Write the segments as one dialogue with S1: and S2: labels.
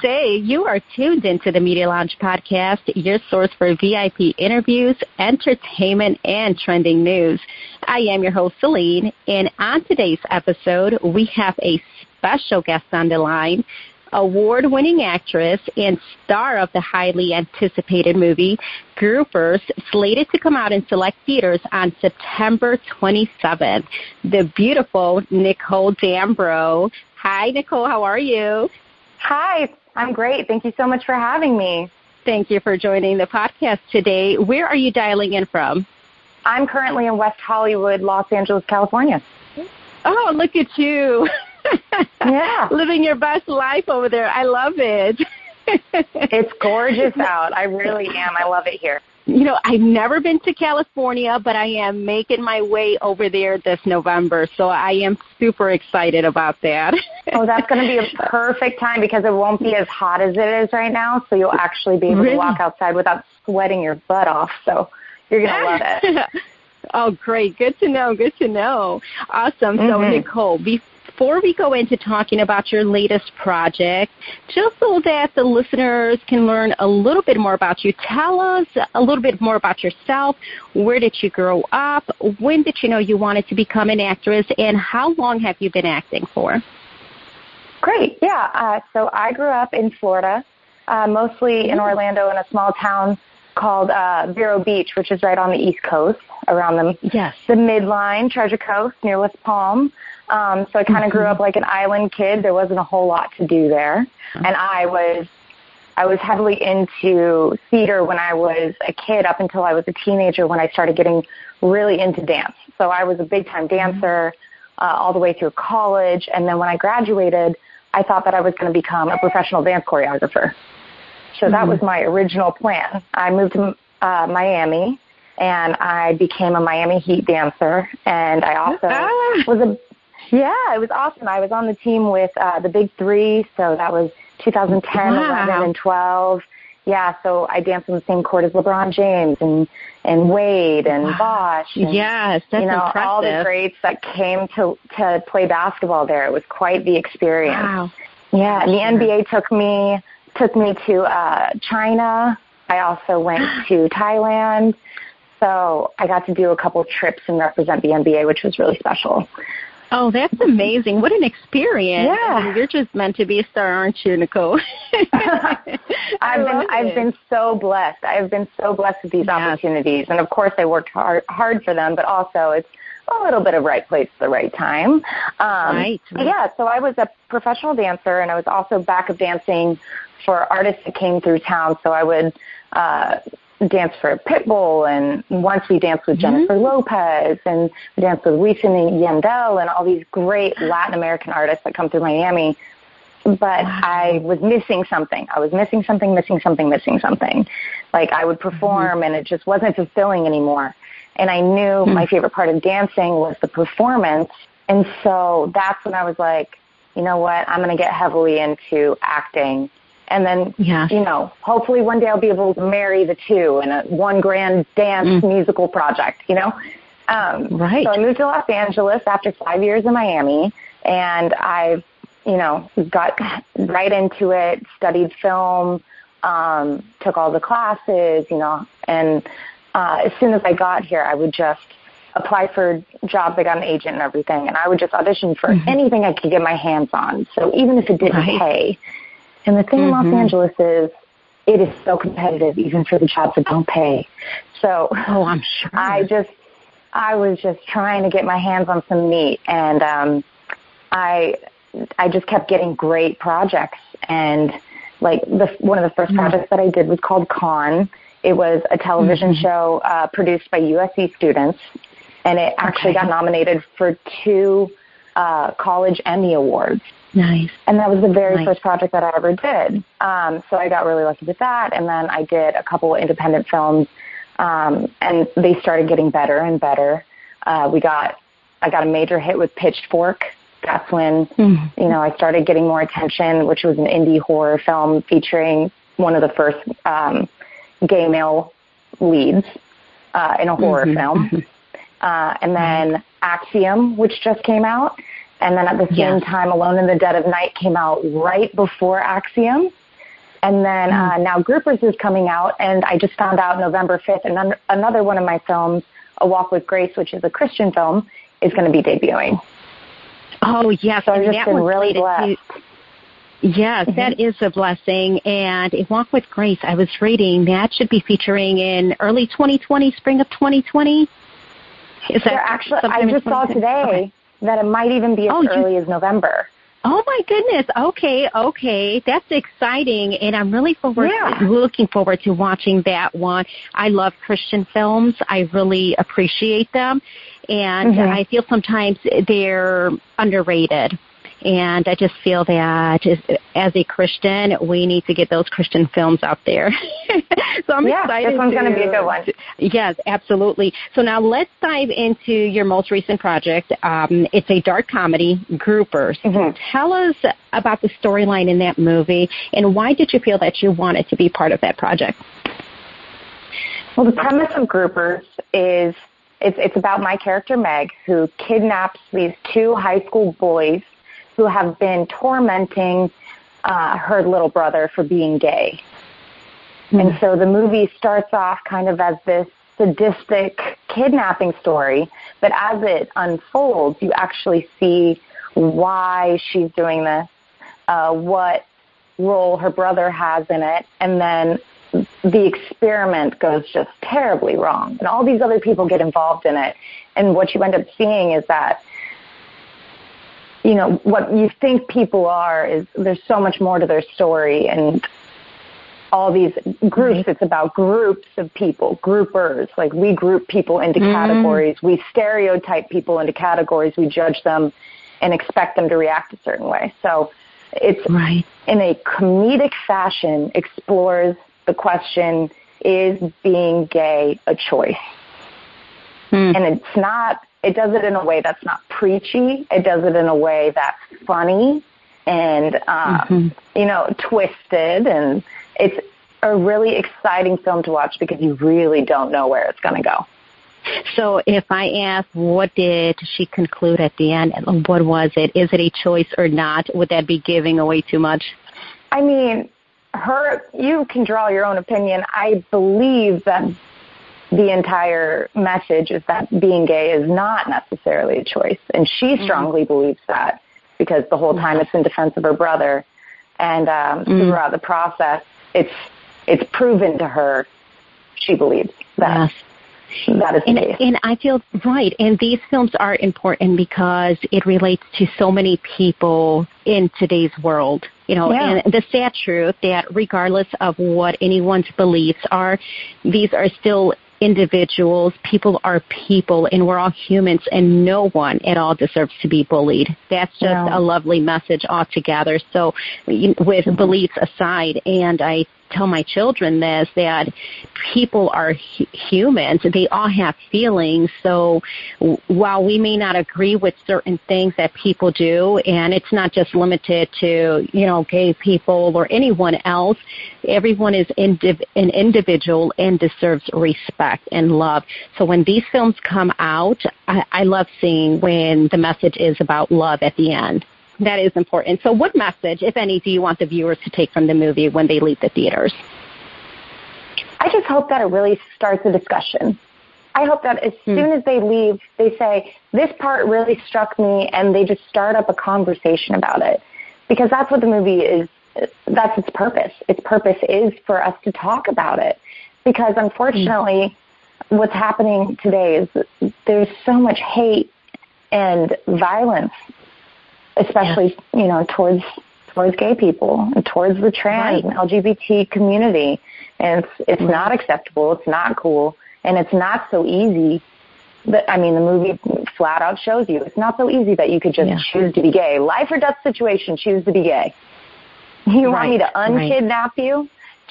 S1: day. You are tuned into the Media Lounge podcast, your source for VIP interviews, entertainment, and trending news. I am your host, Selene, and on today's episode, we have a special guest on the line, award-winning actress and star of the highly anticipated movie Groupers, slated to come out in select theaters on September 27th. The beautiful Nicole Dambro. Hi, Nicole. How are you?
S2: Hi, I'm great. Thank you so much for having me.
S1: Thank you for joining the podcast today. Where are you dialing in from?
S2: I'm currently in West Hollywood, Los Angeles, California.
S1: Oh, look at you.
S2: yeah.
S1: Living your best life over there. I love it.
S2: it's gorgeous out. I really am. I love it here.
S1: You know, I've never been to California, but I am making my way over there this November, so I am super excited about that.
S2: oh, that's going to be a perfect time because it won't be as hot as it is right now, so you'll actually be able
S1: really?
S2: to walk outside without sweating your butt off. So you're going to love it.
S1: oh, great. Good to know. Good to know. Awesome.
S2: Mm-hmm.
S1: So, Nicole, before we go into talking about your latest project, just so that the listeners can learn a little bit more about you, tell us a little bit more about yourself. Where did you grow up? When did you know you wanted to become an actress? And how long have you been acting for?
S2: Great. Yeah. Uh, so I grew up in Florida, uh, mostly in Orlando in a small town called uh, Vero Beach, which is right on the East Coast, around the
S1: yes.
S2: the midline, Treasure Coast, near West Palm. Um, so I kind of mm-hmm. grew up like an island kid. There wasn't a whole lot to do there, and I was I was heavily into theater when I was a kid up until I was a teenager when I started getting really into dance. So I was a big time dancer uh, all the way through college, and then when I graduated, I thought that I was going to become a professional dance choreographer. So mm-hmm. that was my original plan. I moved to uh, Miami and I became a Miami Heat dancer and I also ah. was a yeah, it was awesome. I was on the team with uh, the Big Three, so that was 2010, wow. 11, and 12. Yeah, so I danced on the same court as LeBron James and and Wade and wow. Bosh. And,
S1: yes, that's
S2: you know
S1: impressive.
S2: all the greats that came to to play basketball there. It was quite the experience.
S1: Wow.
S2: Yeah, and the NBA took me took me to uh, China. I also went to Thailand. So I got to do a couple trips and represent the NBA, which was really special.
S1: Oh, that's amazing. What an experience.
S2: Yeah.
S1: I mean, you're just meant to be a star, aren't you, Nicole?
S2: I've been
S1: it.
S2: I've been so blessed. I've been so blessed with these
S1: yes.
S2: opportunities. And of course I worked hard hard for them, but also it's a little bit of right place at the right time. Um
S1: right.
S2: yeah, so I was a professional dancer and I was also backup dancing for artists that came through town. So I would uh danced for Pitbull, and once we danced with mm-hmm. Jennifer Lopez, and we danced with Wisin and Yandel, and all these great Latin American artists that come through Miami. But wow. I was missing something. I was missing something, missing something, missing something. Like I would perform, mm-hmm. and it just wasn't fulfilling anymore. And I knew mm-hmm. my favorite part of dancing was the performance. And so that's when I was like, you know what? I'm going to get heavily into acting and then
S1: yes.
S2: you know hopefully one day I'll be able to marry the two in a one grand dance mm. musical project you know um
S1: right
S2: so I moved to Los Angeles after 5 years in Miami and I you know got right into it studied film um took all the classes you know and uh as soon as I got here I would just apply for jobs. I got an agent and everything, and I would just audition for mm-hmm. anything I could get my hands on. So even if it didn't
S1: right.
S2: pay, and the thing mm-hmm. in Los Angeles is it is so competitive even for the jobs that don't pay. So
S1: Oh, I'm sure.
S2: I just I was just trying to get my hands on some meat and um I I just kept getting great projects and like the one of the 1st mm-hmm. projects that I did was called Con. It was a television mm-hmm. show uh, produced by USC students, and it actually
S1: okay.
S2: got nominated for two uh, college Emmy awards.
S1: Nice.
S2: And that was the very
S1: nice.
S2: first project that I ever did. Um, so I got really lucky with that. And then I did a couple of independent films, um, and they started getting better and better. Uh, we got, I got a major hit with Pitchfork. That's when, mm-hmm. you know, I started getting more attention, which was an indie horror film featuring one of the first um, gay male leads uh, in a horror mm-hmm. film. Mm-hmm. Uh, and then Axiom, which just came out. And then at the same yes. time, Alone in the Dead of Night came out right before Axiom. And then uh, mm. now Groupers is coming out, and I just found out November 5th, and another one of my films, A Walk with Grace, which is a Christian film, is going to be debuting.
S1: Oh yes,
S2: so I've just been really blessed.
S1: To, yes, mm-hmm. that is a blessing. And A Walk with Grace, I was reading that should be featuring in early 2020, spring of 2020.
S2: Is that actually? I just saw today okay. That it might even be as oh, early you, as November.
S1: Oh my goodness. Okay, okay. That's exciting and I'm really forward yeah. looking forward to watching that one. I love Christian films. I really appreciate them and mm-hmm. I feel sometimes they're underrated. And I just feel that as a Christian, we need to get those Christian films out there. so I'm
S2: yeah,
S1: excited.
S2: This one's going to be a good one.
S1: Yes, absolutely. So now let's dive into your most recent project. Um, it's a dark comedy, Groupers. Mm-hmm. Tell us about the storyline in that movie and why did you feel that you wanted to be part of that project?
S2: Well, the premise of Groupers is it's, it's about my character Meg, who kidnaps these two high school boys who have been tormenting uh, her little brother for being gay. Mm-hmm. And so the movie starts off kind of as this sadistic kidnapping story, but as it unfolds, you actually see why she's doing this, uh, what role her brother has in it, and then the experiment goes just terribly wrong. And all these other people get involved in it. And what you end up seeing is that, you know, what you think people are is there's so much more to their story. And all these groups, mm-hmm. it's about groups of people, groupers. Like we group people into mm-hmm. categories. We stereotype people into categories. We judge them and expect them to react a certain way. So it's right. in a comedic fashion explores the question is being gay a choice? Hmm. And it's not, it does it in a way that's not preachy. It does it in a way that's funny and, um, mm-hmm. you know, twisted. And it's a really exciting film to watch because you really don't know where it's going to go.
S1: So if I ask, what did she conclude at the end? What was it? Is it a choice or not? Would that be giving away too much?
S2: I mean, her you can draw your own opinion. I believe that the entire message is that being gay is not necessarily a choice. And she mm-hmm. strongly believes that because the whole time it's in defense of her brother. And um, mm-hmm. throughout the process, it's it's proven to her she believes that. Yes. That is
S1: and, and I feel right. And these films are important because it relates to so many people in today's world. You know, yeah. and the sad truth that regardless of what anyone's beliefs are, these are still individuals. People are people, and we're all humans, and no one at all deserves to be bullied. That's just a lovely message altogether. So, with mm-hmm. beliefs aside, and I tell my children this that people are hu- humans. They all have feelings. So w- while we may not agree with certain things that people do and it's not just limited to you know gay people or anyone else everyone is indiv- an individual and deserves respect and love. So when these films come out I, I love seeing when the message is about love at the end that is important. So, what message, if any, do you want the viewers to take from the movie when they leave the theaters?
S2: I just hope that it really starts a discussion. I hope that as hmm. soon as they leave, they say, This part really struck me, and they just start up a conversation about it. Because that's what the movie is, that's its purpose. Its purpose is for us to talk about it. Because unfortunately, hmm. what's happening today is there's so much hate and violence especially yeah. you know towards towards gay people and towards the trans right. and LGBT community. And it's it's mm-hmm. not acceptable. It's not cool, and it's not so easy. That I mean, the movie flat out shows you it's not so easy that you could just yeah. choose to be gay. Life or death situation, choose to be gay. You right. want me to unkidnap right. you?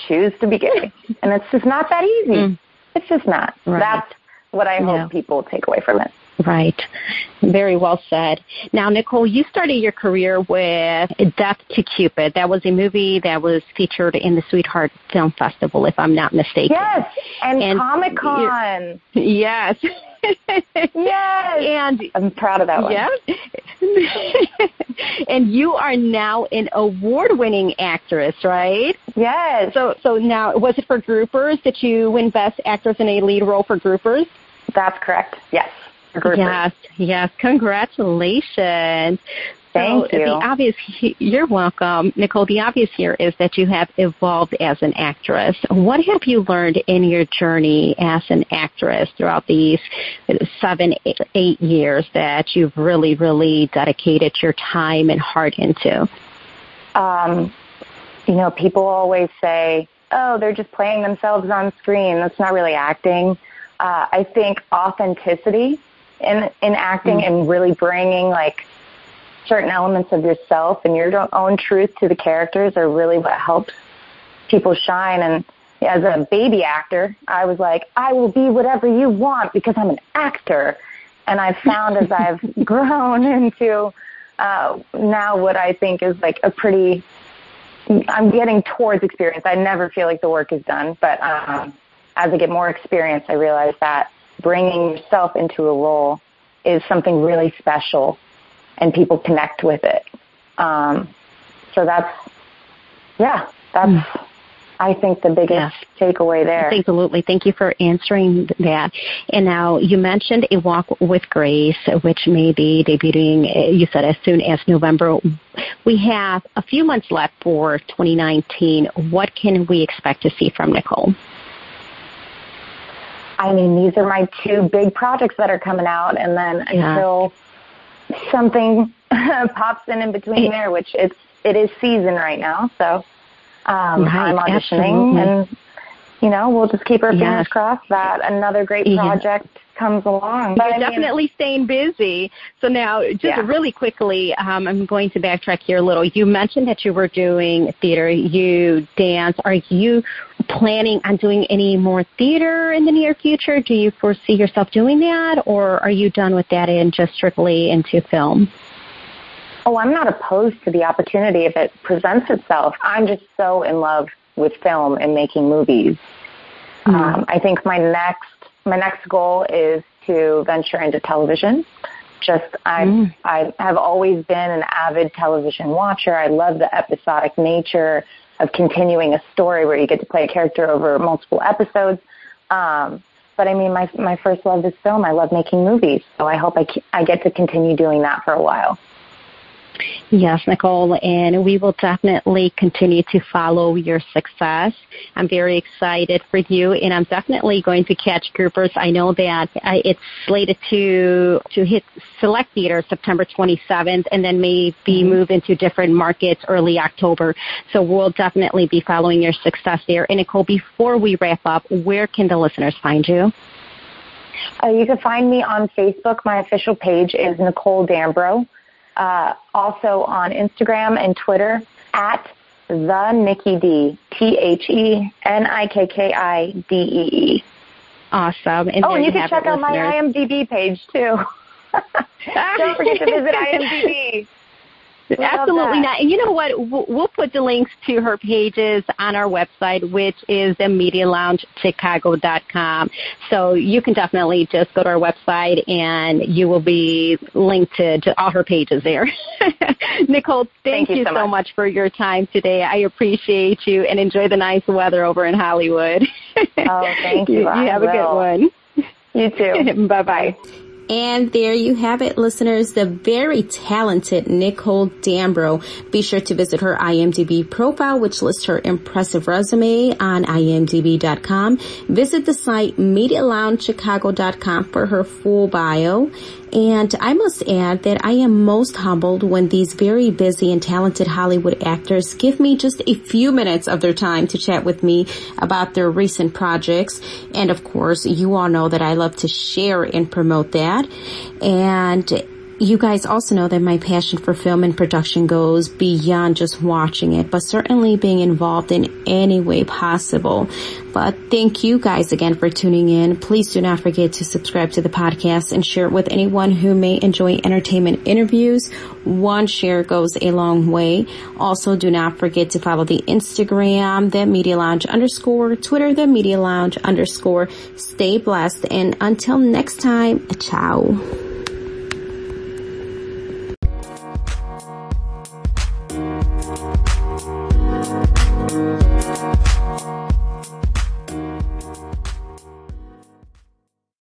S2: Choose to be gay, and it's just not that easy. Mm. It's just not. That's what I hope yeah. people take away from it.
S1: Right. Very well said. Now, Nicole, you started your career with Death to Cupid. That was a movie that was featured in the Sweetheart Film Festival, if I'm not mistaken.
S2: Yes, and, and Comic Con.
S1: Yes.
S2: yes.
S1: And
S2: I'm proud of that one.
S1: Yes. and you are now an award-winning actress, right?
S2: Yes.
S1: So, so now, was it for Groupers? Did you win Best Actress in a Lead Role for Groupers?
S2: That's correct. Yes.
S1: Yes, yes. Congratulations.
S2: Thank
S1: so
S2: you.
S1: The obvious, you're welcome, Nicole. The obvious here is that you have evolved as an actress. What have you learned in your journey as an actress throughout these seven, eight years that you've really, really dedicated your time and heart into?
S2: Um, you know, people always say, "Oh, they're just playing themselves on screen. That's not really acting." Uh, I think authenticity in in acting mm-hmm. and really bringing like certain elements of yourself and your own truth to the characters are really what helps people shine. And as a baby actor, I was like, I will be whatever you want because I'm an actor. And I've found as I've grown into uh, now what I think is like a pretty, I'm getting towards experience. I never feel like the work is done, but um, as I get more experience, I realize that bringing yourself into a role is something really special and people connect with it. Um, so that's, yeah, that's, mm. I think the biggest yes. takeaway there.
S1: Absolutely. Thank you for answering that. And now you mentioned A Walk with Grace, which may be debuting, you said, as soon as November. We have a few months left for 2019. What can we expect to see from Nicole?
S2: I mean, these are my two big projects that are coming out, and then yeah. until something pops in in between there, which it's it is season right now. So um, right, I'm auditioning, absolutely. and you know we'll just keep our fingers yes. crossed that another great project comes along.
S1: But You're I mean, definitely staying busy. So now, just
S2: yeah.
S1: really quickly, um, I'm going to backtrack here a little. You mentioned that you were doing theater, you dance. Are you planning on doing any more theater in the near future? Do you foresee yourself doing that, or are you done with that and just strictly into film?
S2: Oh, I'm not opposed to the opportunity if it presents itself. I'm just so in love with film and making movies. Mm-hmm. Um, I think my next my next goal is to venture into television. Just I mm. I have always been an avid television watcher. I love the episodic nature of continuing a story where you get to play a character over multiple episodes. Um, but I mean, my my first love is film. I love making movies, so I hope I I get to continue doing that for a while.
S1: Yes, Nicole, and we will definitely continue to follow your success. I'm very excited for you, and I'm definitely going to catch groupers. I know that uh, it's slated to to hit select theaters September 27th, and then maybe mm-hmm. move into different markets early October. So we'll definitely be following your success there. And Nicole, before we wrap up, where can the listeners find you?
S2: Uh, you can find me on Facebook. My official page is Nicole Dambro uh, also on Instagram and Twitter at the Nikki D, T H E N I K K I D E E.
S1: Awesome. And
S2: oh, and you,
S1: you
S2: can check out
S1: listeners.
S2: my IMDb page too. Don't forget to visit IMDb.
S1: Absolutely not. And you know what? We'll put the links to her pages on our website, which is the MediaLoungeChicago.com. So you can definitely just go to our website and you will be linked to, to all her pages there. Nicole, thank,
S2: thank you,
S1: so,
S2: much.
S1: much for your time today. I appreciate you and enjoy the nice weather over in Hollywood.
S2: oh, thank you.
S1: you, you have
S2: will.
S1: a good one.
S2: You too.
S1: Bye-bye. And there you have it, listeners, the very talented Nicole Dambro. Be sure to visit her IMDb profile, which lists her impressive resume on imdb.com. Visit the site medialoungechicago.com for her full bio. And I must add that I am most humbled when these very busy and talented Hollywood actors give me just a few minutes of their time to chat with me about their recent projects. And of course, you all know that I love to share and promote that. And you guys also know that my passion for film and production goes beyond just watching it, but certainly being involved in any way possible. But thank you guys again for tuning in. Please do not forget to subscribe to the podcast and share it with anyone who may enjoy entertainment interviews. One share goes a long way. Also, do not forget to follow the Instagram, the Media Lounge underscore, Twitter, the Media Lounge underscore. Stay blessed and until next time, ciao.